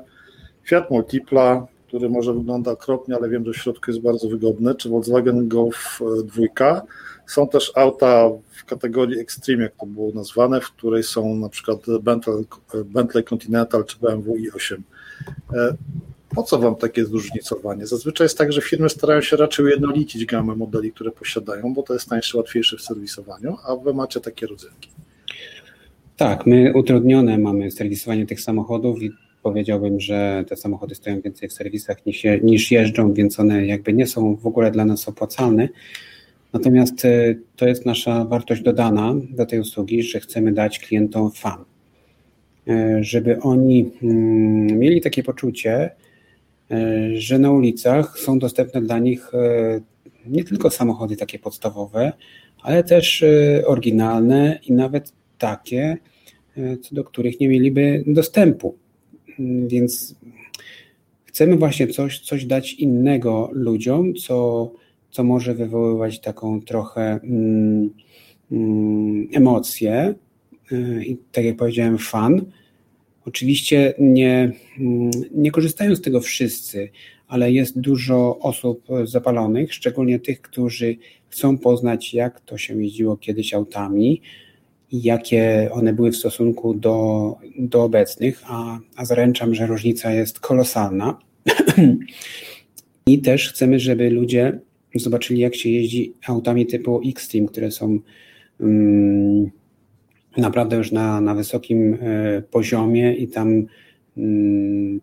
Fiat Multipla, który może wygląda okropnie, ale wiem, że w środku jest bardzo wygodny, czy Volkswagen Golf 2. Są też auta w kategorii Extreme, jak to było nazwane, w której są na przykład Bentley, Bentley Continental czy BMW i8. E, Po co Wam takie zróżnicowanie? Zazwyczaj jest tak, że firmy starają się raczej ujednolicić gamę modeli, które posiadają, bo to jest tańsze, łatwiejsze w serwisowaniu, a Wy macie takie rodzynki. Tak, my utrudnione mamy serwisowanie tych samochodów i powiedziałbym, że te samochody stoją więcej w serwisach niż, niż jeżdżą, więc one jakby nie są w ogóle dla nas opłacalne. Natomiast e, to jest nasza wartość dodana do tej usługi, że chcemy dać klientom fan, e, żeby oni mm, mieli takie poczucie, e, że na ulicach są dostępne dla nich nie tylko samochody takie podstawowe, ale też oryginalne i nawet takie, co do których nie mieliby dostępu. Więc chcemy właśnie coś, coś dać innego ludziom, co, co może wywoływać taką trochę mm, mm, emocję y, i tak jak powiedziałem, fan. Oczywiście nie, mm, nie korzystają z tego wszyscy, ale jest dużo osób zapalonych, szczególnie tych, którzy chcą poznać, jak to się jeździło kiedyś autami, i jakie one były w stosunku do, do obecnych, a, a zaręczam, że różnica jest kolosalna. I też chcemy, żeby ludzie zobaczyli, jak się jeździ autami typu Xtreme, które są um, naprawdę już na, na wysokim y, poziomie i tam um,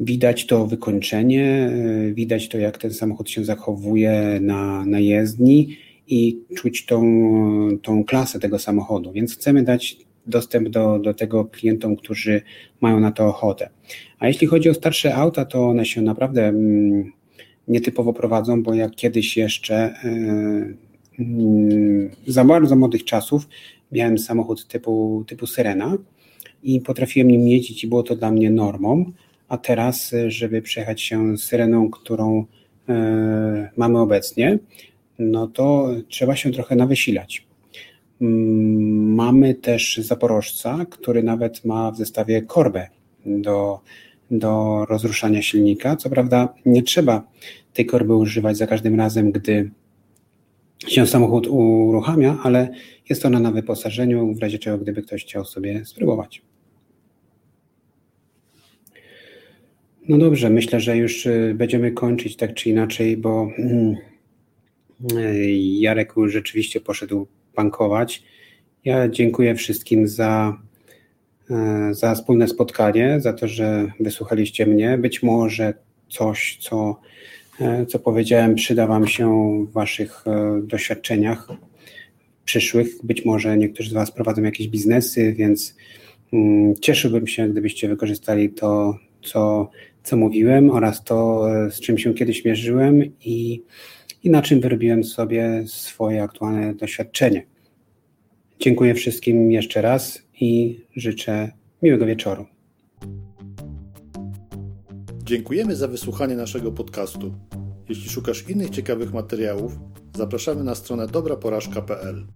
widać to wykończenie, y, widać to, jak ten samochód się zachowuje na, na jezdni i czuć tą, tą klasę tego samochodu. Więc chcemy dać dostęp do, do tego klientom, którzy mają na to ochotę. A jeśli chodzi o starsze auta, to one się naprawdę mm, nietypowo prowadzą, bo jak kiedyś jeszcze yy, za bardzo młodych czasów miałem samochód typu, typu Syrena i potrafiłem nim jeździć i było to dla mnie normą, a teraz, żeby przejechać się Syreną, którą yy, mamy obecnie, no to trzeba się trochę nawysilać. Mm, mamy też Zaporożca, który nawet ma w zestawie korbę do, do rozruszania silnika. Co prawda nie trzeba tej korby używać za każdym razem, gdy się samochód uruchamia, ale jest ona na wyposażeniu, w razie czego gdyby ktoś chciał sobie spróbować. No dobrze, myślę, że już y, będziemy kończyć tak czy inaczej, bo mm, Jarek już rzeczywiście poszedł bankować. Ja dziękuję wszystkim za, e, za wspólne spotkanie, za to, że wysłuchaliście mnie. Być może coś, co, e, co powiedziałem, przyda Wam się w Waszych e, doświadczeniach przyszłych. Być może niektórzy z Was prowadzą jakieś biznesy, więc mm, cieszyłbym się, gdybyście wykorzystali to, co, co mówiłem oraz to, z czym się kiedyś mierzyłem i i na czym wyrobiłem sobie swoje aktualne doświadczenie. Dziękuję wszystkim jeszcze raz i życzę miłego wieczoru. Dziękujemy za wysłuchanie naszego podcastu. Jeśli szukasz innych ciekawych materiałów, zapraszamy na stronę dobraporażka.pl.